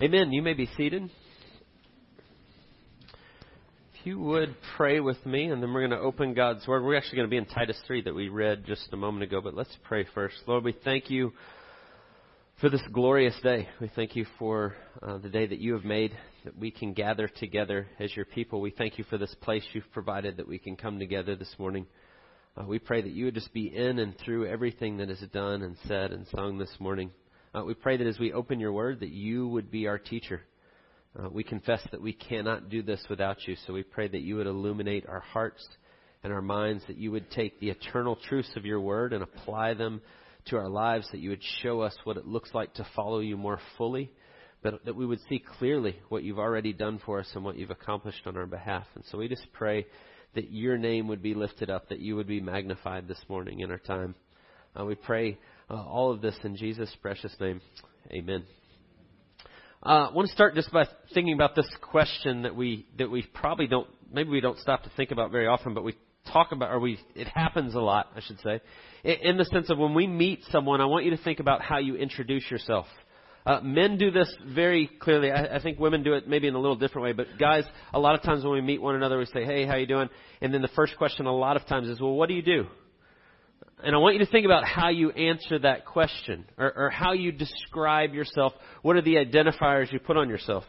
Amen. You may be seated. If you would pray with me, and then we're going to open God's Word. We're actually going to be in Titus 3 that we read just a moment ago, but let's pray first. Lord, we thank you for this glorious day. We thank you for uh, the day that you have made, that we can gather together as your people. We thank you for this place you've provided that we can come together this morning. Uh, we pray that you would just be in and through everything that is done and said and sung this morning. Uh, we pray that as we open your word, that you would be our teacher. Uh, we confess that we cannot do this without you, so we pray that you would illuminate our hearts and our minds, that you would take the eternal truths of your word and apply them to our lives, that you would show us what it looks like to follow you more fully, but that we would see clearly what you've already done for us and what you've accomplished on our behalf. And so we just pray that your name would be lifted up, that you would be magnified this morning in our time. Uh, we pray uh, all of this in Jesus' precious name. Amen. Uh, I want to start just by thinking about this question that we that we probably don't maybe we don't stop to think about very often, but we talk about or we it happens a lot, I should say, in, in the sense of when we meet someone, I want you to think about how you introduce yourself. Uh, men do this very clearly. I, I think women do it maybe in a little different way, but guys, a lot of times when we meet one another, we say, "Hey, how you doing?" And then the first question a lot of times is, "Well, what do you do?" And I want you to think about how you answer that question or, or how you describe yourself. What are the identifiers you put on yourself?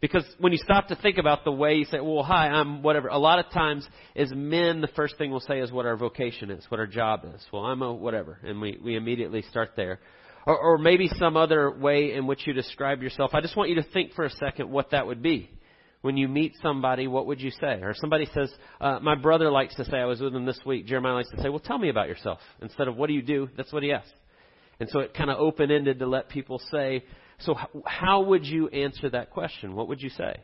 Because when you stop to think about the way you say, well, hi, I'm whatever, a lot of times as men, the first thing we'll say is what our vocation is, what our job is. Well, I'm a whatever. And we, we immediately start there. Or, or maybe some other way in which you describe yourself. I just want you to think for a second what that would be when you meet somebody, what would you say? Or somebody says, uh, my brother likes to say, I was with him this week, Jeremiah likes to say, well, tell me about yourself. Instead of, what do you do? That's what he asked. And so it kind of open ended to let people say, so how would you answer that question? What would you say?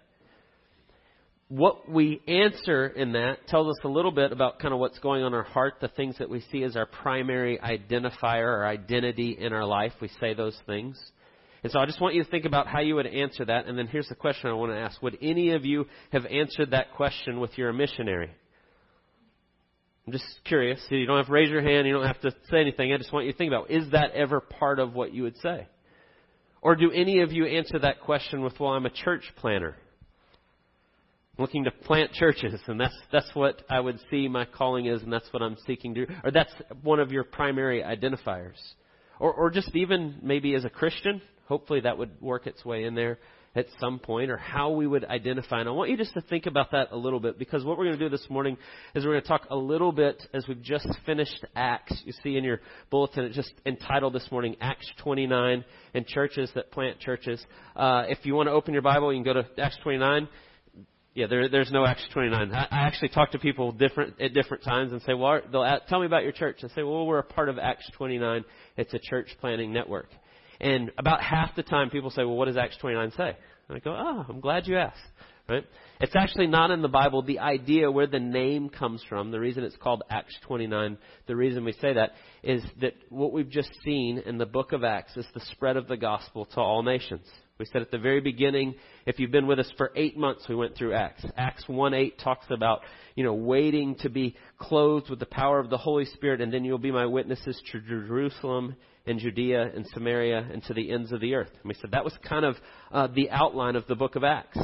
What we answer in that tells us a little bit about kind of what's going on in our heart, the things that we see as our primary identifier or identity in our life. We say those things. And so I just want you to think about how you would answer that. And then here's the question I want to ask. Would any of you have answered that question with you're missionary? I'm just curious. You don't have to raise your hand. You don't have to say anything. I just want you to think about, is that ever part of what you would say? Or do any of you answer that question with, well, I'm a church planter? I'm looking to plant churches, and that's, that's what I would see my calling is, and that's what I'm seeking to do. Or that's one of your primary identifiers. Or, or just even maybe as a Christian, Hopefully that would work its way in there at some point or how we would identify. And I want you just to think about that a little bit because what we're going to do this morning is we're going to talk a little bit as we've just finished Acts. You see in your bulletin, it's just entitled this morning Acts 29 and churches that plant churches. Uh, if you want to open your Bible, you can go to Acts 29. Yeah, there, there's no Acts 29. I, I actually talk to people different at different times and say, well, they'll ask, tell me about your church. And say, well, we're a part of Acts 29. It's a church planting network. And about half the time people say, well, what does Acts 29 say? And I go, oh, I'm glad you asked. Right? It's actually not in the Bible. The idea where the name comes from, the reason it's called Acts 29, the reason we say that is that what we've just seen in the book of Acts is the spread of the gospel to all nations. We said at the very beginning, if you've been with us for eight months, we went through Acts. Acts 1 8 talks about, you know, waiting to be clothed with the power of the Holy Spirit, and then you'll be my witnesses to Jerusalem and Judea and Samaria and to the ends of the earth. And we said that was kind of uh, the outline of the book of Acts.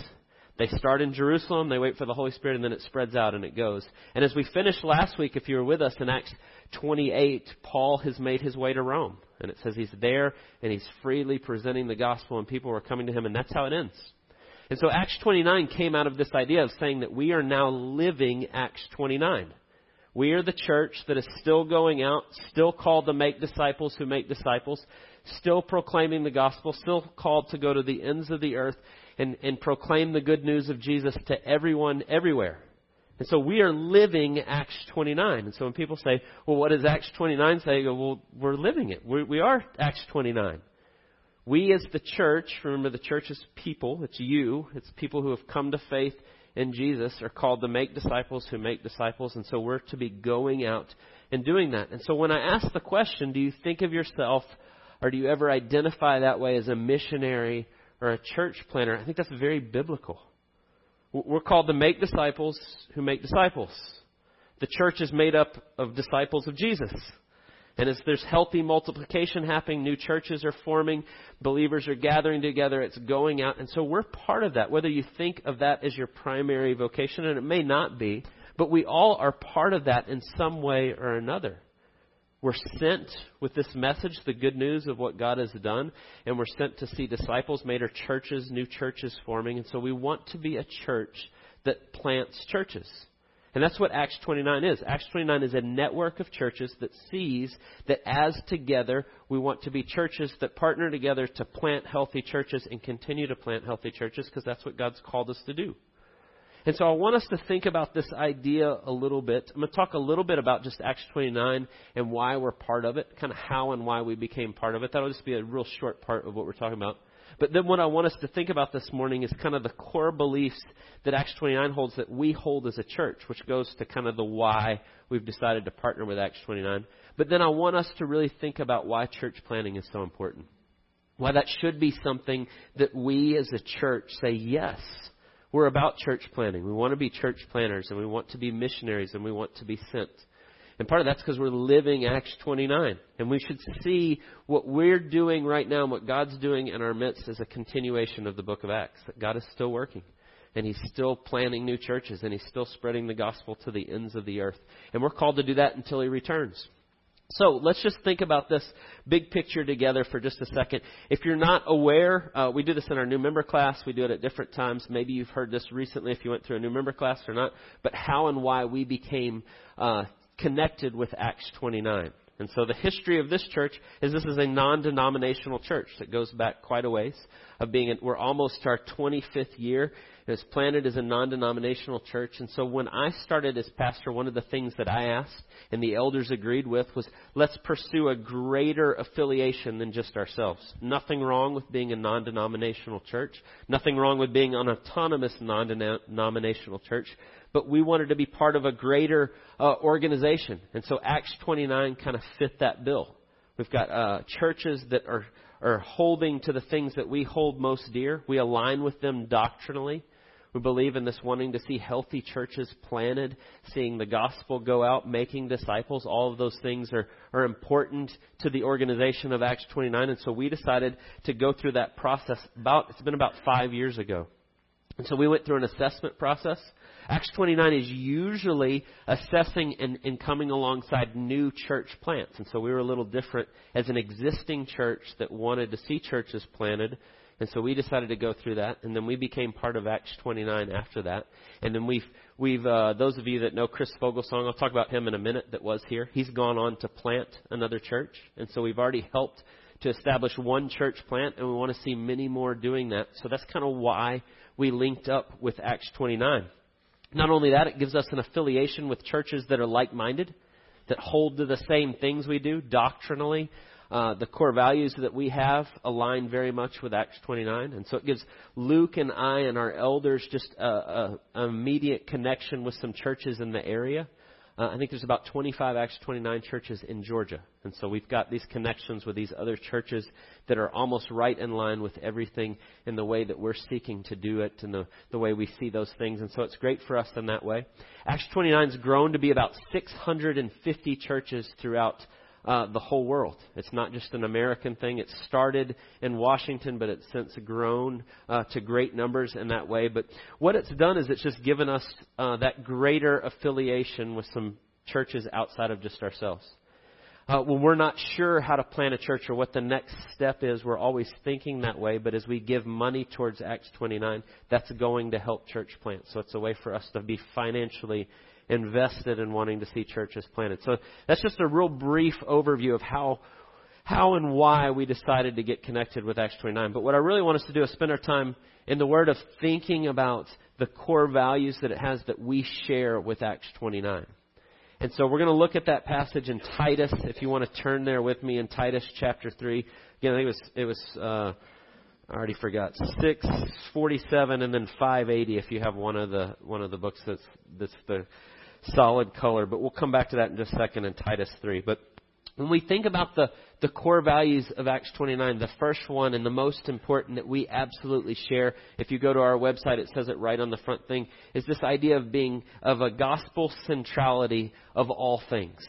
They start in Jerusalem, they wait for the Holy Spirit, and then it spreads out and it goes. And as we finished last week, if you were with us in Acts 28, Paul has made his way to Rome. And it says he's there and he's freely presenting the gospel and people are coming to him, and that's how it ends. And so Acts 29 came out of this idea of saying that we are now living Acts 29. We are the church that is still going out, still called to make disciples who make disciples, still proclaiming the gospel, still called to go to the ends of the earth and, and proclaim the good news of Jesus to everyone everywhere. And so we are living Acts 29. And so when people say, well, what does Acts 29 say? Go, well, we're living it. we we are Acts 29. We as the church, remember the church is people, it's you, it's people who have come to faith in Jesus are called to make disciples who make disciples, and so we're to be going out and doing that. And so when I ask the question, do you think of yourself or do you ever identify that way as a missionary or a church planter? I think that's very biblical. We're called to make disciples who make disciples. The church is made up of disciples of Jesus. And as there's healthy multiplication happening, new churches are forming, believers are gathering together, it's going out. And so we're part of that, whether you think of that as your primary vocation, and it may not be, but we all are part of that in some way or another. We're sent with this message, the good news of what God has done, and we're sent to see disciples made or churches, new churches forming. And so we want to be a church that plants churches. And that's what Acts 29 is. Acts 29 is a network of churches that sees that as together we want to be churches that partner together to plant healthy churches and continue to plant healthy churches because that's what God's called us to do. And so I want us to think about this idea a little bit. I'm going to talk a little bit about just Acts 29 and why we're part of it, kind of how and why we became part of it. That'll just be a real short part of what we're talking about. But then what I want us to think about this morning is kind of the core beliefs that Acts 29 holds that we hold as a church, which goes to kind of the why we've decided to partner with Acts 29. But then I want us to really think about why church planting is so important. Why that should be something that we as a church say, yes, we're about church planting. We want to be church planters and we want to be missionaries and we want to be sent. And part of that's because we're living Acts 29. And we should see what we're doing right now and what God's doing in our midst as a continuation of the book of Acts. That God is still working. And He's still planting new churches. And He's still spreading the gospel to the ends of the earth. And we're called to do that until He returns. So let's just think about this big picture together for just a second. If you're not aware, uh, we do this in our new member class. We do it at different times. Maybe you've heard this recently if you went through a new member class or not. But how and why we became uh, connected with Acts 29. And so the history of this church is this is a non-denominational church that goes back quite a ways. Of being, we're almost to our 25th year. It was planted as a non-denominational church. And so when I started as pastor, one of the things that I asked and the elders agreed with was let's pursue a greater affiliation than just ourselves. Nothing wrong with being a non-denominational church. Nothing wrong with being an autonomous non-denominational church but we wanted to be part of a greater uh, organization. And so Acts 29 kind of fit that bill. We've got uh, churches that are, are holding to the things that we hold most dear. We align with them doctrinally. We believe in this wanting to see healthy churches planted, seeing the gospel go out, making disciples. All of those things are, are important to the organization of Acts 29. And so we decided to go through that process about, it's been about five years ago. And so we went through an assessment process. Acts 29 is usually assessing and, and, coming alongside new church plants. And so we were a little different as an existing church that wanted to see churches planted. And so we decided to go through that. And then we became part of Acts 29 after that. And then we've, we've uh, those of you that know Chris Fogelsong, I'll talk about him in a minute that was here. He's gone on to plant another church. And so we've already helped to establish one church plant, and we want to see many more doing that. So that's kind of why we linked up with Acts 29. Not only that, it gives us an affiliation with churches that are like minded, that hold to the same things we do doctrinally. Uh, the core values that we have align very much with Acts 29. And so it gives Luke and I and our elders just an immediate connection with some churches in the area. Uh, I think there's about 25 Acts 29 churches in Georgia. And so we've got these connections with these other churches that are almost right in line with everything in the way that we're seeking to do it and the, the way we see those things. And so it's great for us in that way. Acts 29 has grown to be about 650 churches throughout uh, the whole world. It's not just an American thing. It started in Washington, but it's since grown uh, to great numbers in that way. But what it's done is it's just given us uh, that greater affiliation with some churches outside of just ourselves. Uh, when we're not sure how to plant a church or what the next step is, we're always thinking that way. But as we give money towards Acts 29, that's going to help church plant. So it's a way for us to be financially invested in wanting to see churches planted. So that's just a real brief overview of how how and why we decided to get connected with Acts 29. But what I really want us to do is spend our time in the Word of thinking about the core values that it has that we share with Acts 29. And so we're going to look at that passage in Titus. If you want to turn there with me in Titus chapter 3. Again, I think it was, it was uh, I already forgot. 647 and then 580 if you have one of the, one of the books that's, that's the solid color, but we'll come back to that in just a second in Titus 3. But when we think about the, the core values of Acts 29, the first one and the most important that we absolutely share, if you go to our website, it says it right on the front thing, is this idea of being, of a gospel centrality of all things.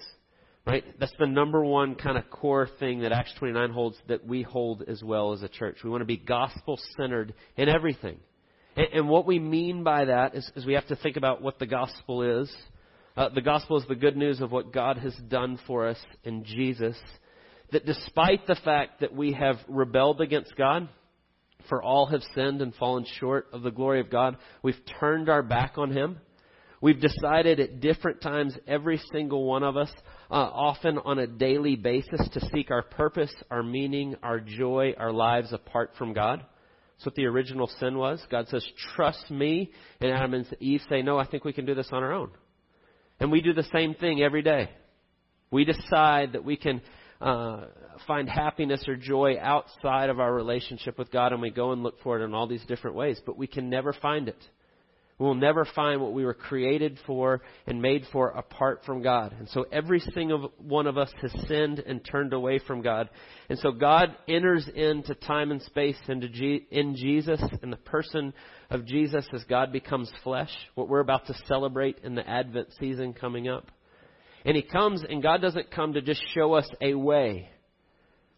Right? That's the number one kind of core thing that Acts 29 holds that we hold as well as a church. We want to be gospel centered in everything. And, and, what we mean by that is, is, we have to think about what the gospel is. Uh, the gospel is the good news of what God has done for us in Jesus. That despite the fact that we have rebelled against God, for all have sinned and fallen short of the glory of God, we've turned our back on Him. We've decided at different times, every single one of us, uh, often on a daily basis, to seek our purpose, our meaning, our joy, our lives apart from God. That's what the original sin was. God says, trust me. And Adam and Eve say, no, I think we can do this on our own. And we do the same thing every day. We decide that we can uh, find happiness or joy outside of our relationship with God, and we go and look for it in all these different ways, but we can never find it. We will never find what we were created for and made for apart from God. And so every single one of us has sinned and turned away from God. And so God enters into time and space into G- in Jesus, in the person of Jesus as God becomes flesh, what we're about to celebrate in the Advent season coming up. And He comes, and God doesn't come to just show us a way.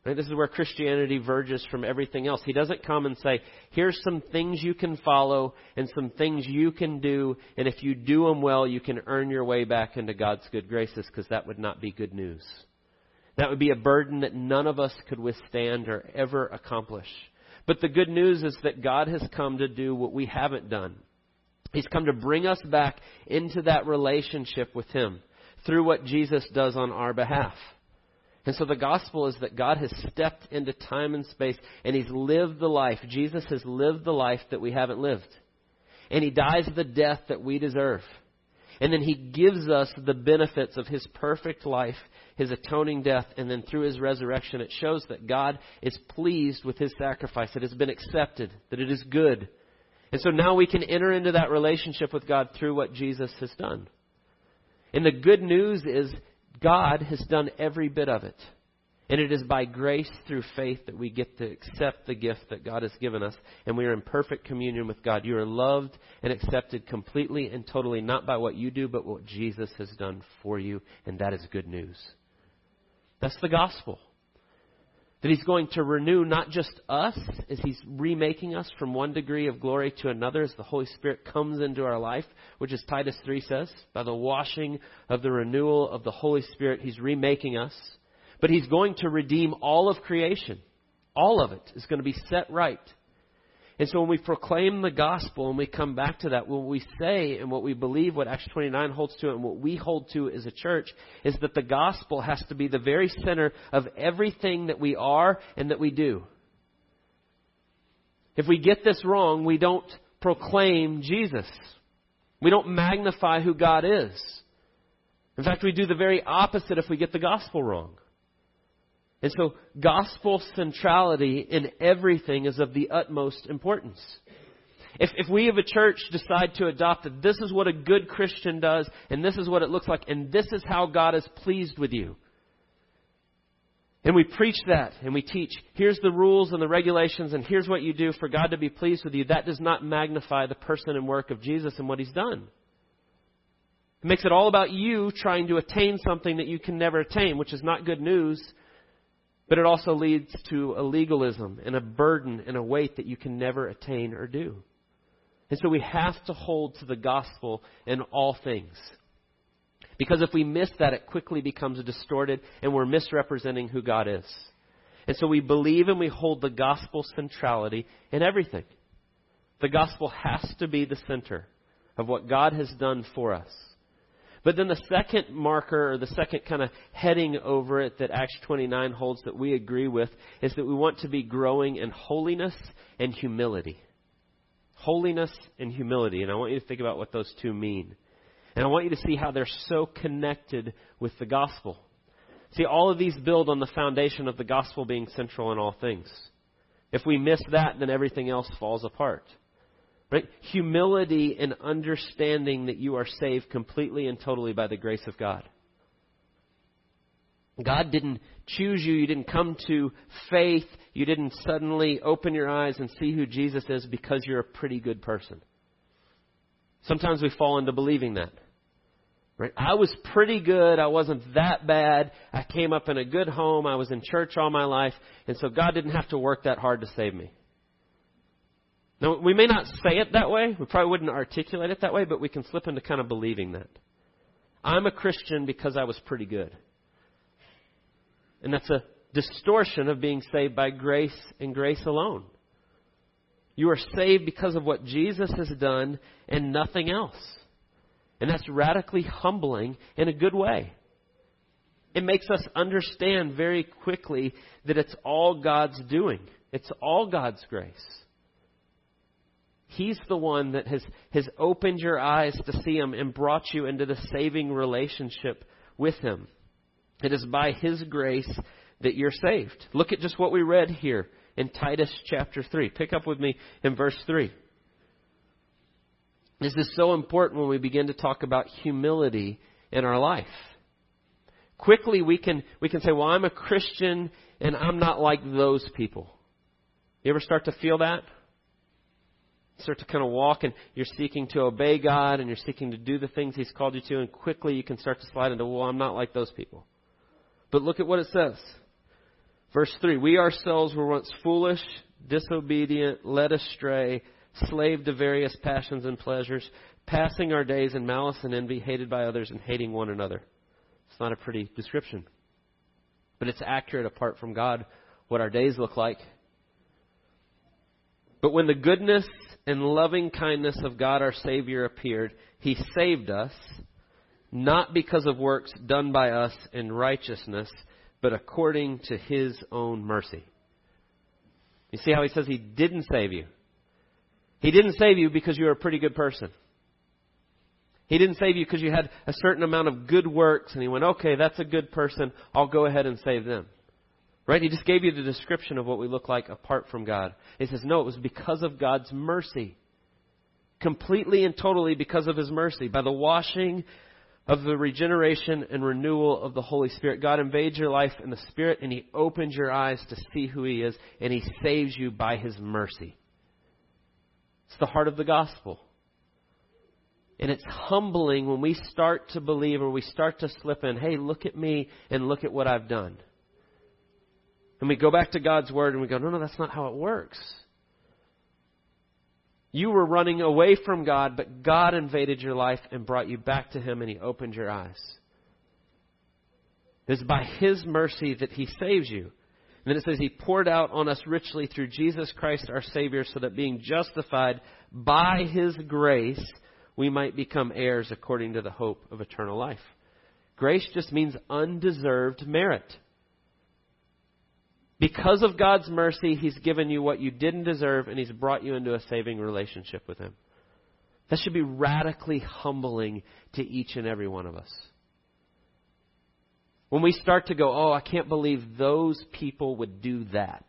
Right? This is where Christianity verges from everything else. He doesn't come and say, here's some things you can follow and some things you can do, and if you do them well, you can earn your way back into God's good graces, because that would not be good news. That would be a burden that none of us could withstand or ever accomplish. But the good news is that God has come to do what we haven't done. He's come to bring us back into that relationship with Him through what Jesus does on our behalf. And so the gospel is that God has stepped into time and space and He's lived the life. Jesus has lived the life that we haven't lived. And He dies the death that we deserve. And then He gives us the benefits of His perfect life, His atoning death, and then through His resurrection, it shows that God is pleased with His sacrifice. It has been accepted, that it is good. And so now we can enter into that relationship with God through what Jesus has done. And the good news is God has done every bit of it. And it is by grace through faith that we get to accept the gift that God has given us, and we are in perfect communion with God. You are loved and accepted completely and totally, not by what you do, but what Jesus has done for you, and that is good news. That's the gospel. That He's going to renew not just us as He's remaking us from one degree of glory to another as the Holy Spirit comes into our life, which is Titus 3 says, by the washing of the renewal of the Holy Spirit, He's remaking us. But He's going to redeem all of creation. All of it is going to be set right. And so when we proclaim the gospel and we come back to that, what we say and what we believe, what Acts 29 holds to and what we hold to as a church is that the gospel has to be the very center of everything that we are and that we do. If we get this wrong, we don't proclaim Jesus. We don't magnify who God is. In fact, we do the very opposite if we get the gospel wrong. And so, gospel centrality in everything is of the utmost importance. If, if we of a church decide to adopt that this is what a good Christian does, and this is what it looks like, and this is how God is pleased with you, and we preach that, and we teach, here's the rules and the regulations, and here's what you do for God to be pleased with you, that does not magnify the person and work of Jesus and what He's done. It makes it all about you trying to attain something that you can never attain, which is not good news but it also leads to a legalism and a burden and a weight that you can never attain or do. And so we have to hold to the gospel in all things. Because if we miss that, it quickly becomes distorted and we're misrepresenting who God is. And so we believe and we hold the gospel centrality in everything. The gospel has to be the center of what God has done for us. But then the second marker, or the second kind of heading over it that Acts 29 holds that we agree with, is that we want to be growing in holiness and humility. Holiness and humility. And I want you to think about what those two mean. And I want you to see how they're so connected with the gospel. See, all of these build on the foundation of the gospel being central in all things. If we miss that, then everything else falls apart. Right? Humility and understanding that you are saved completely and totally by the grace of God. God didn't choose you. You didn't come to faith. You didn't suddenly open your eyes and see who Jesus is because you're a pretty good person. Sometimes we fall into believing that. Right? I was pretty good. I wasn't that bad. I came up in a good home. I was in church all my life. And so God didn't have to work that hard to save me. Now, we may not say it that way. We probably wouldn't articulate it that way, but we can slip into kind of believing that. I'm a Christian because I was pretty good. And that's a distortion of being saved by grace and grace alone. You are saved because of what Jesus has done and nothing else. And that's radically humbling in a good way. It makes us understand very quickly that it's all God's doing. It's all God's grace. He's the one that has, has opened your eyes to see Him and brought you into the saving relationship with Him. It is by His grace that you're saved. Look at just what we read here in Titus chapter 3. Pick up with me in verse 3. This is so important when we begin to talk about humility in our life. Quickly we can, we can say, well, I'm a Christian and I'm not like those people. You ever start to feel that? Start to kind of walk and you're seeking to obey God and you're seeking to do the things He's called you to and quickly you can start to slide into, well, I'm not like those people. But look at what it says. Verse 3 We ourselves were once foolish, disobedient, led astray, slave to various passions and pleasures, passing our days in malice and envy, hated by others, and hating one another. It's not a pretty description. But it's accurate apart from God what our days look like. But when the goodness and loving kindness of God our Savior appeared, He saved us, not because of works done by us in righteousness, but according to His own mercy. You see how He says He didn't save you? He didn't save you because you were a pretty good person. He didn't save you because you had a certain amount of good works and he went, okay, that's a good person. I'll go ahead and save them. Right? He just gave you the description of what we look like apart from God. He says, no, it was because of God's mercy. Completely and totally because of His mercy. By the washing of the regeneration and renewal of the Holy Spirit. God invades your life in the Spirit and He opens your eyes to see who He is and He saves you by His mercy. It's the heart of the gospel. And it's humbling when we start to believe or we start to slip in, hey, look at me and look at what I've done. And we go back to God's Word and we go, no, no, that's not how it works. You were running away from God, but God invaded your life and brought you back to Him and He opened your eyes. It is by His mercy that He saves you. And then it says, He poured out on us richly through Jesus Christ our Savior, so that being justified by His grace, we might become heirs according to the hope of eternal life. Grace just means undeserved merit. Because of God's mercy, He's given you what you didn't deserve, and He's brought you into a saving relationship with Him. That should be radically humbling to each and every one of us. When we start to go, oh, I can't believe those people would do that.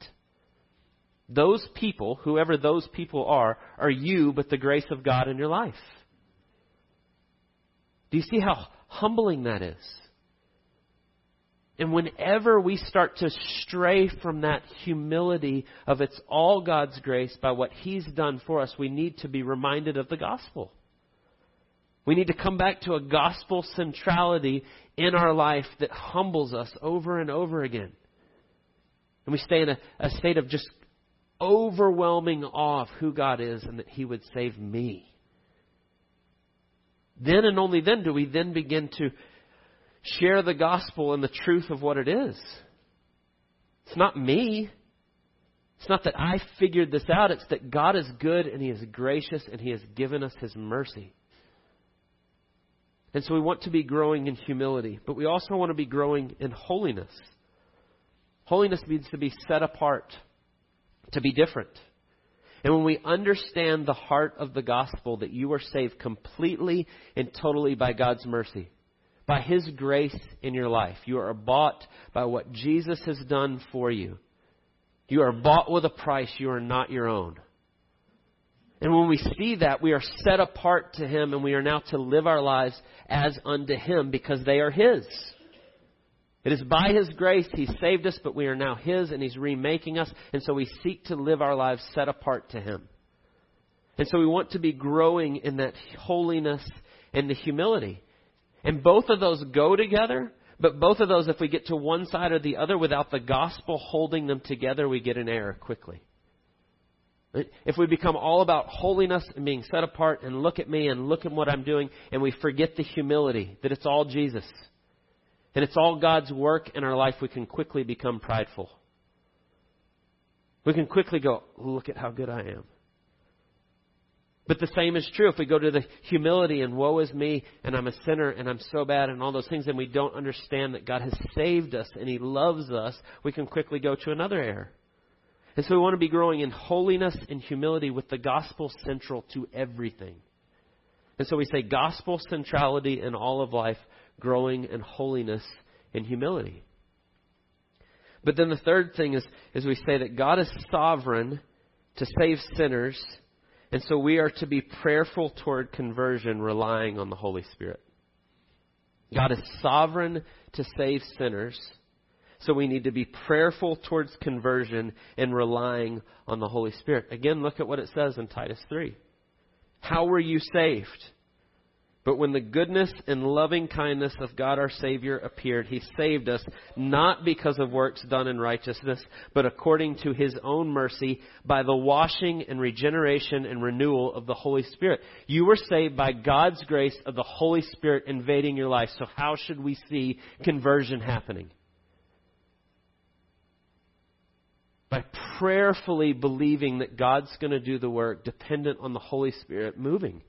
Those people, whoever those people are, are you, but the grace of God in your life. Do you see how humbling that is? And whenever we start to stray from that humility of it's all God's grace by what He's done for us, we need to be reminded of the gospel. We need to come back to a gospel centrality in our life that humbles us over and over again. And we stay in a, a state of just overwhelming awe of who God is and that He would save me. Then and only then do we then begin to share the gospel and the truth of what it is. It's not me. It's not that I figured this out. It's that God is good and He is gracious and He has given us His mercy. And so we want to be growing in humility, but we also want to be growing in holiness. Holiness means to be set apart, to be different. And when we understand the heart of the gospel that you are saved completely and totally by God's mercy, by His grace in your life, you are bought by what Jesus has done for you. You are bought with a price. You are not your own. And when we see that, we are set apart to Him and we are now to live our lives as unto Him because they are His. It is by His grace He saved us, but we are now His and He's remaking us. And so we seek to live our lives set apart to Him. And so we want to be growing in that holiness and the humility. And both of those go together, but both of those, if we get to one side or the other without the gospel holding them together, we get an error quickly. If we become all about holiness and being set apart and look at me and look at what I'm doing, and we forget the humility, that it's all Jesus, and it's all God's work in our life, we can quickly become prideful. We can quickly go, look at how good I am. But the same is true if we go to the humility and woe is me and I'm a sinner and I'm so bad and all those things and we don't understand that God has saved us and He loves us, we can quickly go to another error. And so we want to be growing in holiness and humility with the gospel central to everything. And so we say gospel centrality in all of life, growing in holiness and humility. But then the third thing is, is we say that God is sovereign to save sinners and so we are to be prayerful toward conversion, relying on the Holy Spirit. God is sovereign to save sinners. So we need to be prayerful towards conversion and relying on the Holy Spirit. Again, look at what it says in Titus 3. How were you saved? But when the goodness and loving kindness of God our Savior appeared, He saved us not because of works done in righteousness, but according to His own mercy by the washing and regeneration and renewal of the Holy Spirit. You were saved by God's grace of the Holy Spirit invading your life. So how should we see conversion happening? By prayerfully believing that God's going to do the work dependent on the Holy Spirit moving.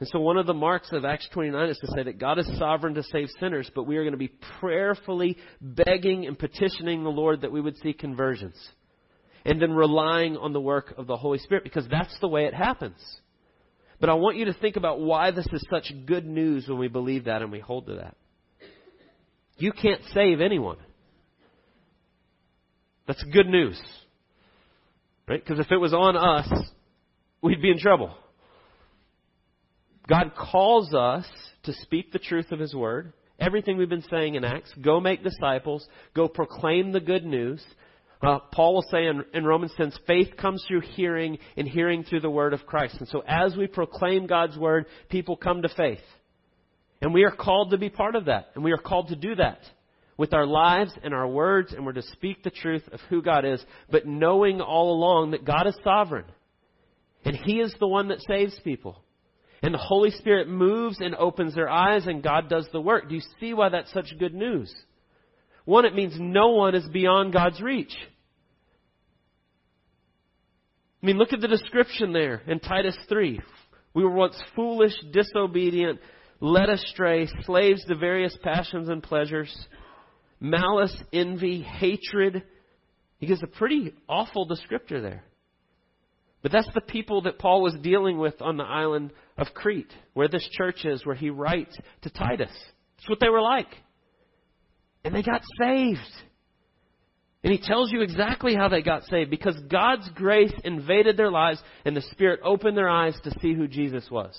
And so one of the marks of Acts 29 is to say that God is sovereign to save sinners, but we are going to be prayerfully begging and petitioning the Lord that we would see conversions. And then relying on the work of the Holy Spirit because that's the way it happens. But I want you to think about why this is such good news when we believe that and we hold to that. You can't save anyone. That's good news. Right? Because if it was on us, we'd be in trouble. God calls us to speak the truth of His Word. Everything we've been saying in Acts. Go make disciples. Go proclaim the good news. Uh, Paul will say in, in Romans 10, faith comes through hearing and hearing through the word of Christ. And so as we proclaim God's word, people come to faith. And we are called to be part of that. And we are called to do that with our lives and our words. And we're to speak the truth of who God is, but knowing all along that God is sovereign. And He is the one that saves people. And the Holy Spirit moves and opens their eyes, and God does the work. Do you see why that's such good news? One, it means no one is beyond God's reach. I mean, look at the description there in Titus 3. We were once foolish, disobedient, led astray, slaves to various passions and pleasures, malice, envy, hatred. He gives a pretty awful descriptor there. But that's the people that Paul was dealing with on the island of Crete, where this church is, where he writes to Titus. That's what they were like. And they got saved. And he tells you exactly how they got saved because God's grace invaded their lives and the Spirit opened their eyes to see who Jesus was.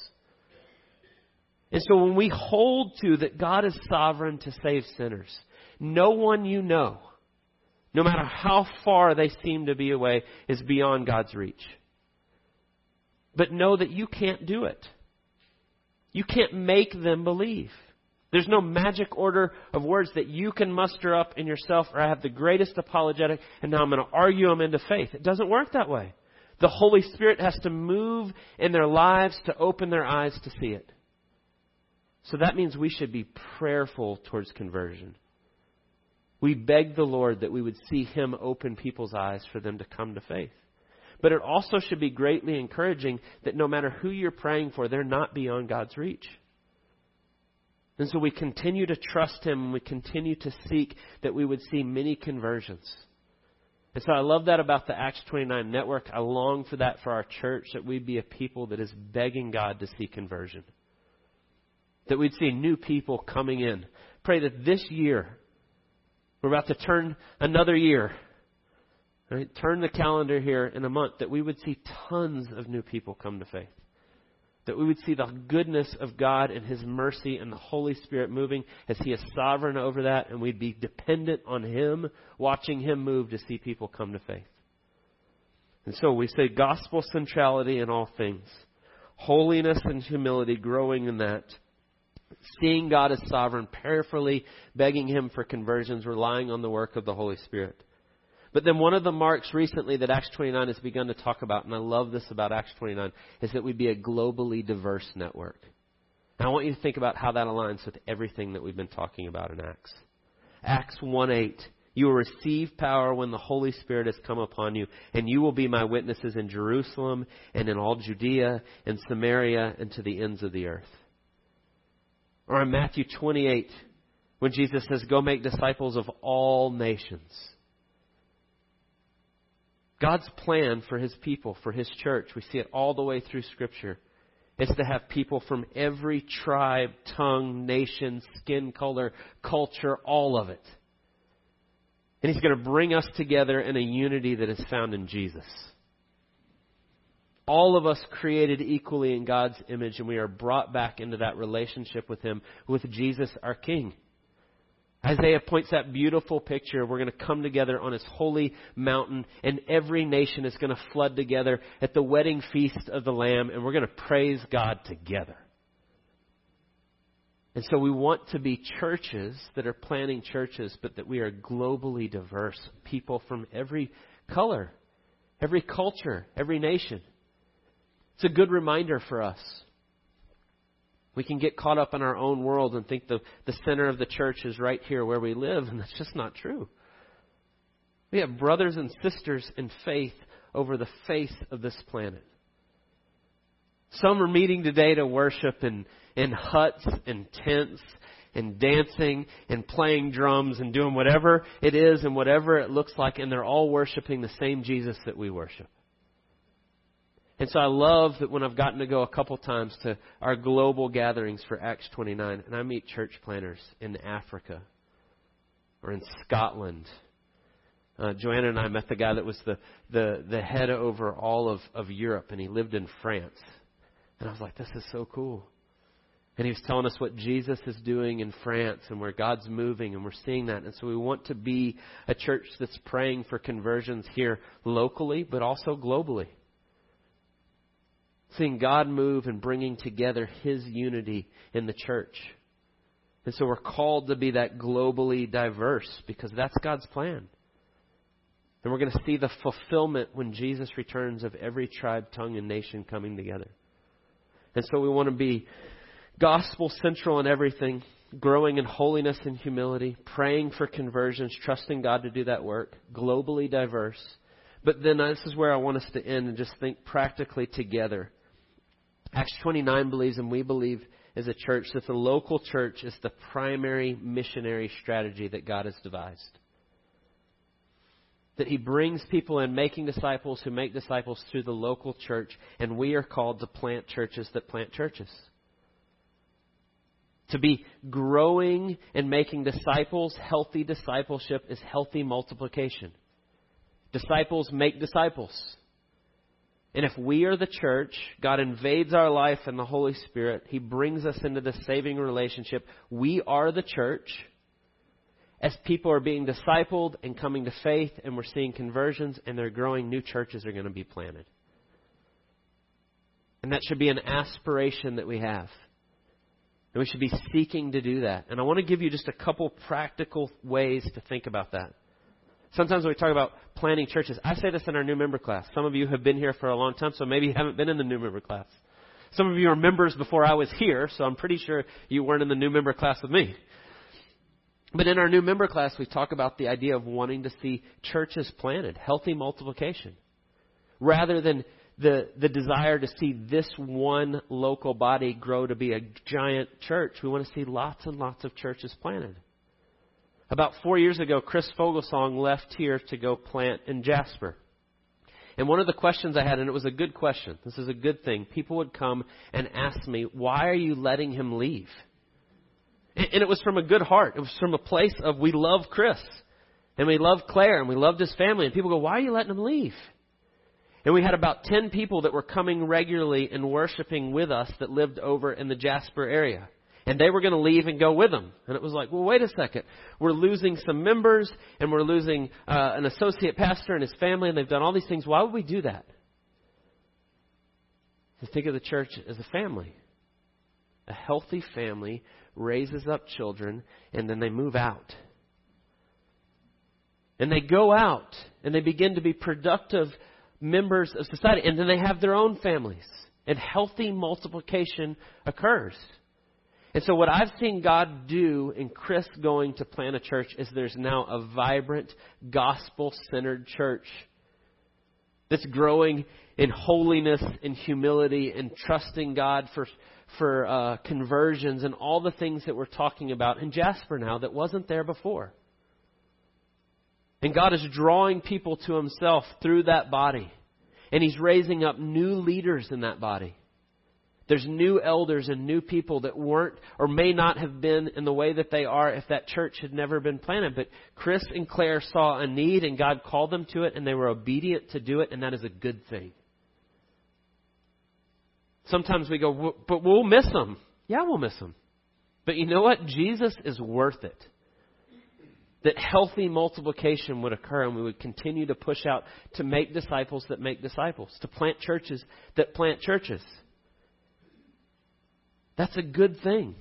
And so when we hold to that God is sovereign to save sinners, no one you know, no matter how far they seem to be away, is beyond God's reach but know that you can't do it. You can't make them believe. There's no magic order of words that you can muster up in yourself, or I have the greatest apologetic, and now I'm going to argue them into faith. It doesn't work that way. The Holy Spirit has to move in their lives to open their eyes to see it. So that means we should be prayerful towards conversion. We beg the Lord that we would see Him open people's eyes for them to come to faith. But it also should be greatly encouraging that no matter who you're praying for, they're not beyond God's reach. And so we continue to trust Him and we continue to seek that we would see many conversions. And so I love that about the Acts 29 network. I long for that for our church, that we'd be a people that is begging God to see conversion. That we'd see new people coming in. Pray that this year, we're about to turn another year Right? Turn the calendar here in a month that we would see tons of new people come to faith. That we would see the goodness of God and His mercy and the Holy Spirit moving as He is sovereign over that, and we'd be dependent on Him, watching Him move to see people come to faith. And so we say gospel centrality in all things, holiness and humility, growing in that, seeing God as sovereign, prayerfully begging Him for conversions, relying on the work of the Holy Spirit. But then one of the marks recently that Acts 29 has begun to talk about, and I love this about Acts 29, is that we'd be a globally diverse network. And I want you to think about how that aligns with everything that we've been talking about in Acts. Acts 1 8. You will receive power when the Holy Spirit has come upon you, and you will be my witnesses in Jerusalem and in all Judea and Samaria and to the ends of the earth. Or in Matthew 28, when Jesus says, Go make disciples of all nations. God's plan for his people, for his church, we see it all the way through Scripture, is to have people from every tribe, tongue, nation, skin color, culture, all of it. And he's going to bring us together in a unity that is found in Jesus. All of us created equally in God's image, and we are brought back into that relationship with Him, with Jesus our King. Isaiah points that beautiful picture. We're going to come together on His holy mountain, and every nation is going to flood together at the wedding feast of the Lamb, and we're going to praise God together. And so we want to be churches that are planting churches, but that we are globally diverse. People from every color, every culture, every nation. It's a good reminder for us. We can get caught up in our own world and think the, the center of the church is right here where we live, and that's just not true. We have brothers and sisters in faith over the face of this planet. Some are meeting today to worship in, in huts and tents and dancing and playing drums and doing whatever it is and whatever it looks like, and they're all worshiping the same Jesus that we worship. And so I love that when I've gotten to go a couple times to our global gatherings for Acts 29, and I meet church planters in Africa or in Scotland. Uh, Joanna and I met the guy that was the, the, the head over all of, of Europe, and he lived in France. And I was like, this is so cool. And he was telling us what Jesus is doing in France and where God's moving, and we're seeing that. And so we want to be a church that's praying for conversions here locally, but also globally seeing God move and bringing together His unity in the church. And so we're called to be that globally diverse because that's God's plan. And we're going to see the fulfillment when Jesus returns of every tribe, tongue, and nation coming together. And so we want to be gospel central in everything, growing in holiness and humility, praying for conversions, trusting God to do that work, globally diverse. But then uh, this is where I want us to end and just think practically together Acts 29 believes, and we believe as a church, that the local church is the primary missionary strategy that God has devised. That He brings people in, making disciples who make disciples through the local church, and we are called to plant churches that plant churches. To be growing and making disciples, healthy discipleship is healthy multiplication. Disciples make disciples. And if we are the church, God invades our life in the Holy Spirit. He brings us into the saving relationship. We are the church. As people are being discipled and coming to faith, and we're seeing conversions and they're growing, new churches are going to be planted. And that should be an aspiration that we have. And we should be seeking to do that. And I want to give you just a couple practical ways to think about that. Sometimes when we talk about planting churches, I say this in our new member class. Some of you have been here for a long time, so maybe you haven't been in the new member class. Some of you are members before I was here, so I'm pretty sure you weren't in the new member class with me. But in our new member class, we talk about the idea of wanting to see churches planted, healthy multiplication, rather than the, the desire to see this one local body grow to be a giant church. We want to see lots and lots of churches planted. About four years ago, Chris Fogelsong left here to go plant in Jasper. And one of the questions I had, and it was a good question, this is a good thing, people would come and ask me, why are you letting him leave? And it was from a good heart. It was from a place of, we love Chris, and we love Claire, and we loved his family. And people go, why are you letting him leave? And we had about 10 people that were coming regularly and worshiping with us that lived over in the Jasper area and they were going to leave and go with them. And it was like, well, wait a second. We're losing some members, and we're losing uh, an associate pastor and his family, and they've done all these things. Why would we do that? To think of the church as a family, a healthy family raises up children, and then they move out. And they go out and they begin to be productive members of society, and then they have their own families, and healthy multiplication occurs. And so, what I've seen God do in Chris going to plant a church is there's now a vibrant, gospel centered church that's growing in holiness and humility and trusting God for, for uh, conversions and all the things that we're talking about in Jasper now that wasn't there before. And God is drawing people to Himself through that body. And He's raising up new leaders in that body. There's new elders and new people that weren't or may not have been in the way that they are if that church had never been planted. But Chris and Claire saw a need and God called them to it and they were obedient to do it, and that is a good thing. Sometimes we go, but we'll miss them. Yeah, we'll miss them. But you know what? Jesus is worth it. That healthy multiplication would occur and we would continue to push out to make disciples that make disciples, to plant churches that plant churches. That's a good thing.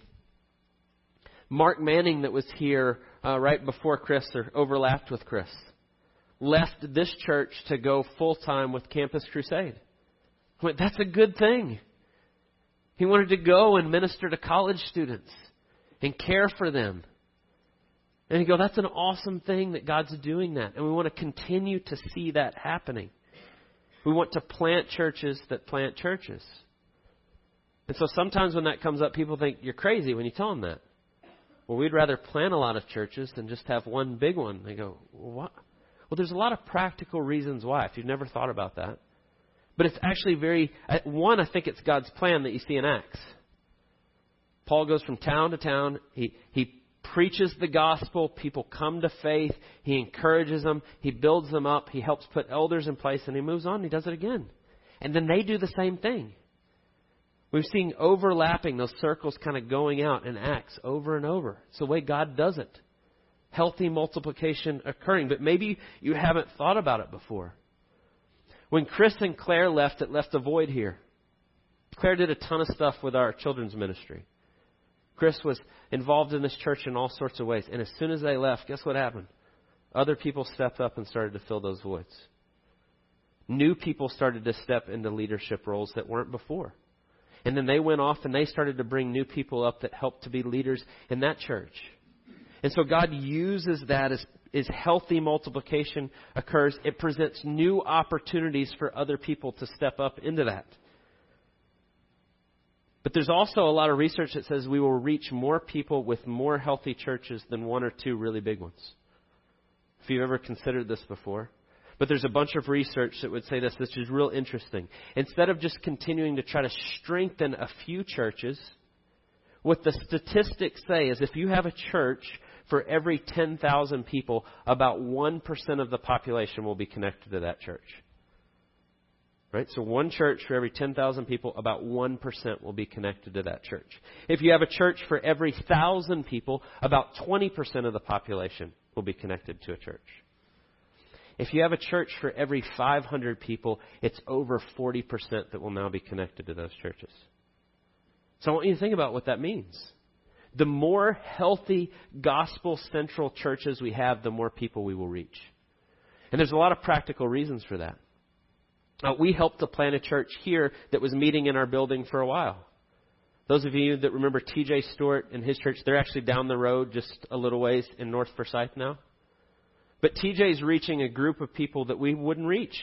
Mark Manning, that was here uh, right before Chris or overlapped with Chris, left this church to go full time with Campus Crusade. Went, That's a good thing. He wanted to go and minister to college students and care for them. And you go, that's an awesome thing that God's doing that. And we want to continue to see that happening. We want to plant churches that plant churches. And so sometimes when that comes up, people think you're crazy when you tell them that. Well, we'd rather plant a lot of churches than just have one big one. They go, what? Well, there's a lot of practical reasons why, if you've never thought about that. But it's actually very, one, I think it's God's plan that you see in Acts. Paul goes from town to town. He, he preaches the gospel. People come to faith. He encourages them. He builds them up. He helps put elders in place, and he moves on. He does it again. And then they do the same thing. We've seen overlapping, those circles kind of going out in Acts over and over. It's the way God does it. Healthy multiplication occurring. But maybe you haven't thought about it before. When Chris and Claire left, it left a void here. Claire did a ton of stuff with our children's ministry. Chris was involved in this church in all sorts of ways. And as soon as they left, guess what happened? Other people stepped up and started to fill those voids. New people started to step into leadership roles that weren't before. And then they went off and they started to bring new people up that helped to be leaders in that church. And so God uses that as, as healthy multiplication occurs. It presents new opportunities for other people to step up into that. But there's also a lot of research that says we will reach more people with more healthy churches than one or two really big ones. If you've ever considered this before. But there's a bunch of research that would say this, which is real interesting. Instead of just continuing to try to strengthen a few churches, what the statistics say is if you have a church for every 10,000 people, about 1% of the population will be connected to that church. Right? So one church for every 10,000 people, about 1% will be connected to that church. If you have a church for every 1,000 people, about 20% of the population will be connected to a church. If you have a church for every 500 people, it's over 40% that will now be connected to those churches. So I want you to think about what that means. The more healthy gospel central churches we have, the more people we will reach. And there's a lot of practical reasons for that. Uh, we helped to plant a church here that was meeting in our building for a while. Those of you that remember TJ Stewart and his church, they're actually down the road just a little ways in North Forsyth now. But TJ's reaching a group of people that we wouldn't reach.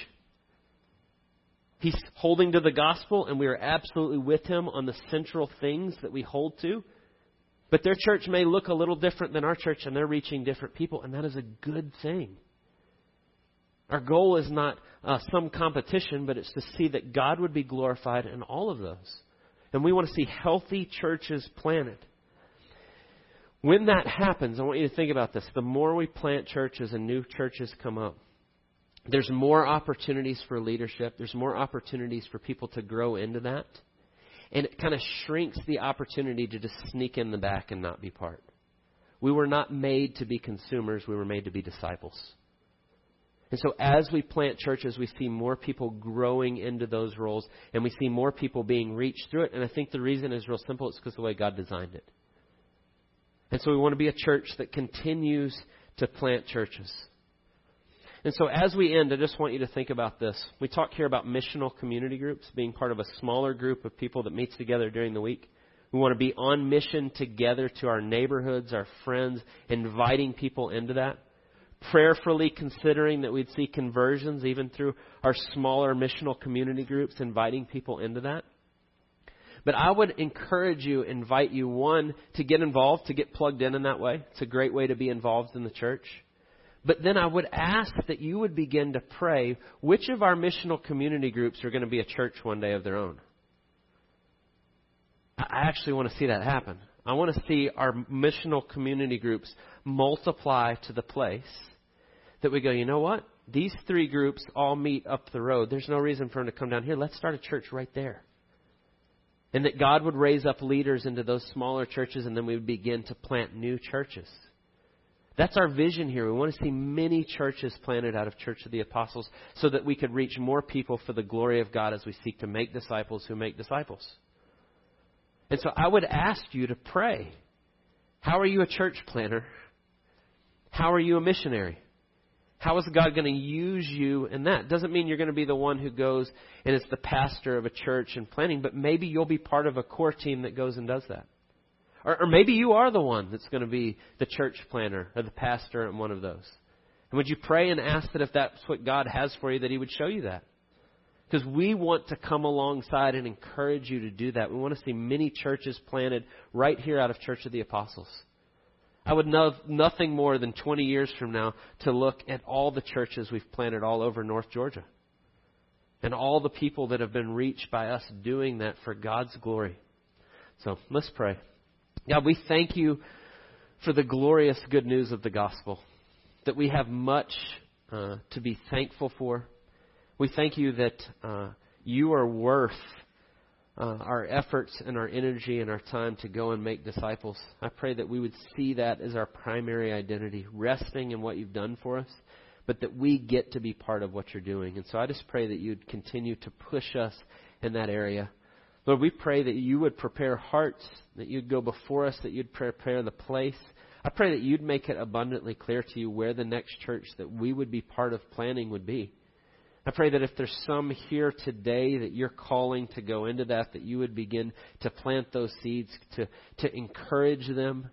He's holding to the gospel, and we are absolutely with him on the central things that we hold to. But their church may look a little different than our church, and they're reaching different people, and that is a good thing. Our goal is not uh, some competition, but it's to see that God would be glorified in all of those. And we want to see healthy churches planted. When that happens, I want you to think about this. The more we plant churches and new churches come up, there's more opportunities for leadership. There's more opportunities for people to grow into that. And it kind of shrinks the opportunity to just sneak in the back and not be part. We were not made to be consumers, we were made to be disciples. And so as we plant churches, we see more people growing into those roles, and we see more people being reached through it. And I think the reason is real simple it's because the way God designed it. And so we want to be a church that continues to plant churches. And so as we end, I just want you to think about this. We talk here about missional community groups, being part of a smaller group of people that meets together during the week. We want to be on mission together to our neighborhoods, our friends, inviting people into that. Prayerfully considering that we'd see conversions even through our smaller missional community groups, inviting people into that. But I would encourage you, invite you, one, to get involved, to get plugged in in that way. It's a great way to be involved in the church. But then I would ask that you would begin to pray which of our missional community groups are going to be a church one day of their own. I actually want to see that happen. I want to see our missional community groups multiply to the place that we go, you know what? These three groups all meet up the road. There's no reason for them to come down here. Let's start a church right there. And that God would raise up leaders into those smaller churches and then we would begin to plant new churches. That's our vision here. We want to see many churches planted out of Church of the Apostles so that we could reach more people for the glory of God as we seek to make disciples who make disciples. And so I would ask you to pray. How are you a church planter? How are you a missionary? How is God going to use you in that? Doesn't mean you're going to be the one who goes and is the pastor of a church and planning, but maybe you'll be part of a core team that goes and does that. Or, or maybe you are the one that's going to be the church planter or the pastor in one of those. And would you pray and ask that if that's what God has for you, that He would show you that? Because we want to come alongside and encourage you to do that. We want to see many churches planted right here out of Church of the Apostles. I would love nothing more than 20 years from now to look at all the churches we've planted all over North Georgia and all the people that have been reached by us doing that for God's glory. So let's pray. God, we thank you for the glorious good news of the gospel, that we have much uh, to be thankful for. We thank you that uh, you are worth uh, our efforts and our energy and our time to go and make disciples. I pray that we would see that as our primary identity, resting in what you've done for us, but that we get to be part of what you're doing. And so I just pray that you'd continue to push us in that area. Lord, we pray that you would prepare hearts, that you'd go before us, that you'd prepare the place. I pray that you'd make it abundantly clear to you where the next church that we would be part of planning would be. I pray that if there's some here today that you're calling to go into that, that you would begin to plant those seeds, to, to encourage them.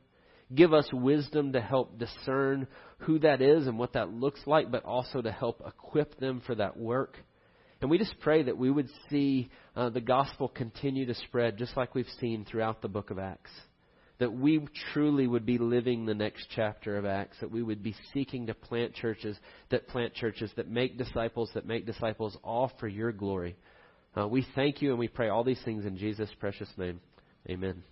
Give us wisdom to help discern who that is and what that looks like, but also to help equip them for that work. And we just pray that we would see uh, the gospel continue to spread just like we've seen throughout the book of Acts that we truly would be living the next chapter of Acts, that we would be seeking to plant churches that plant churches, that make disciples, that make disciples, all for your glory. Uh, we thank you and we pray all these things in Jesus' precious name. Amen.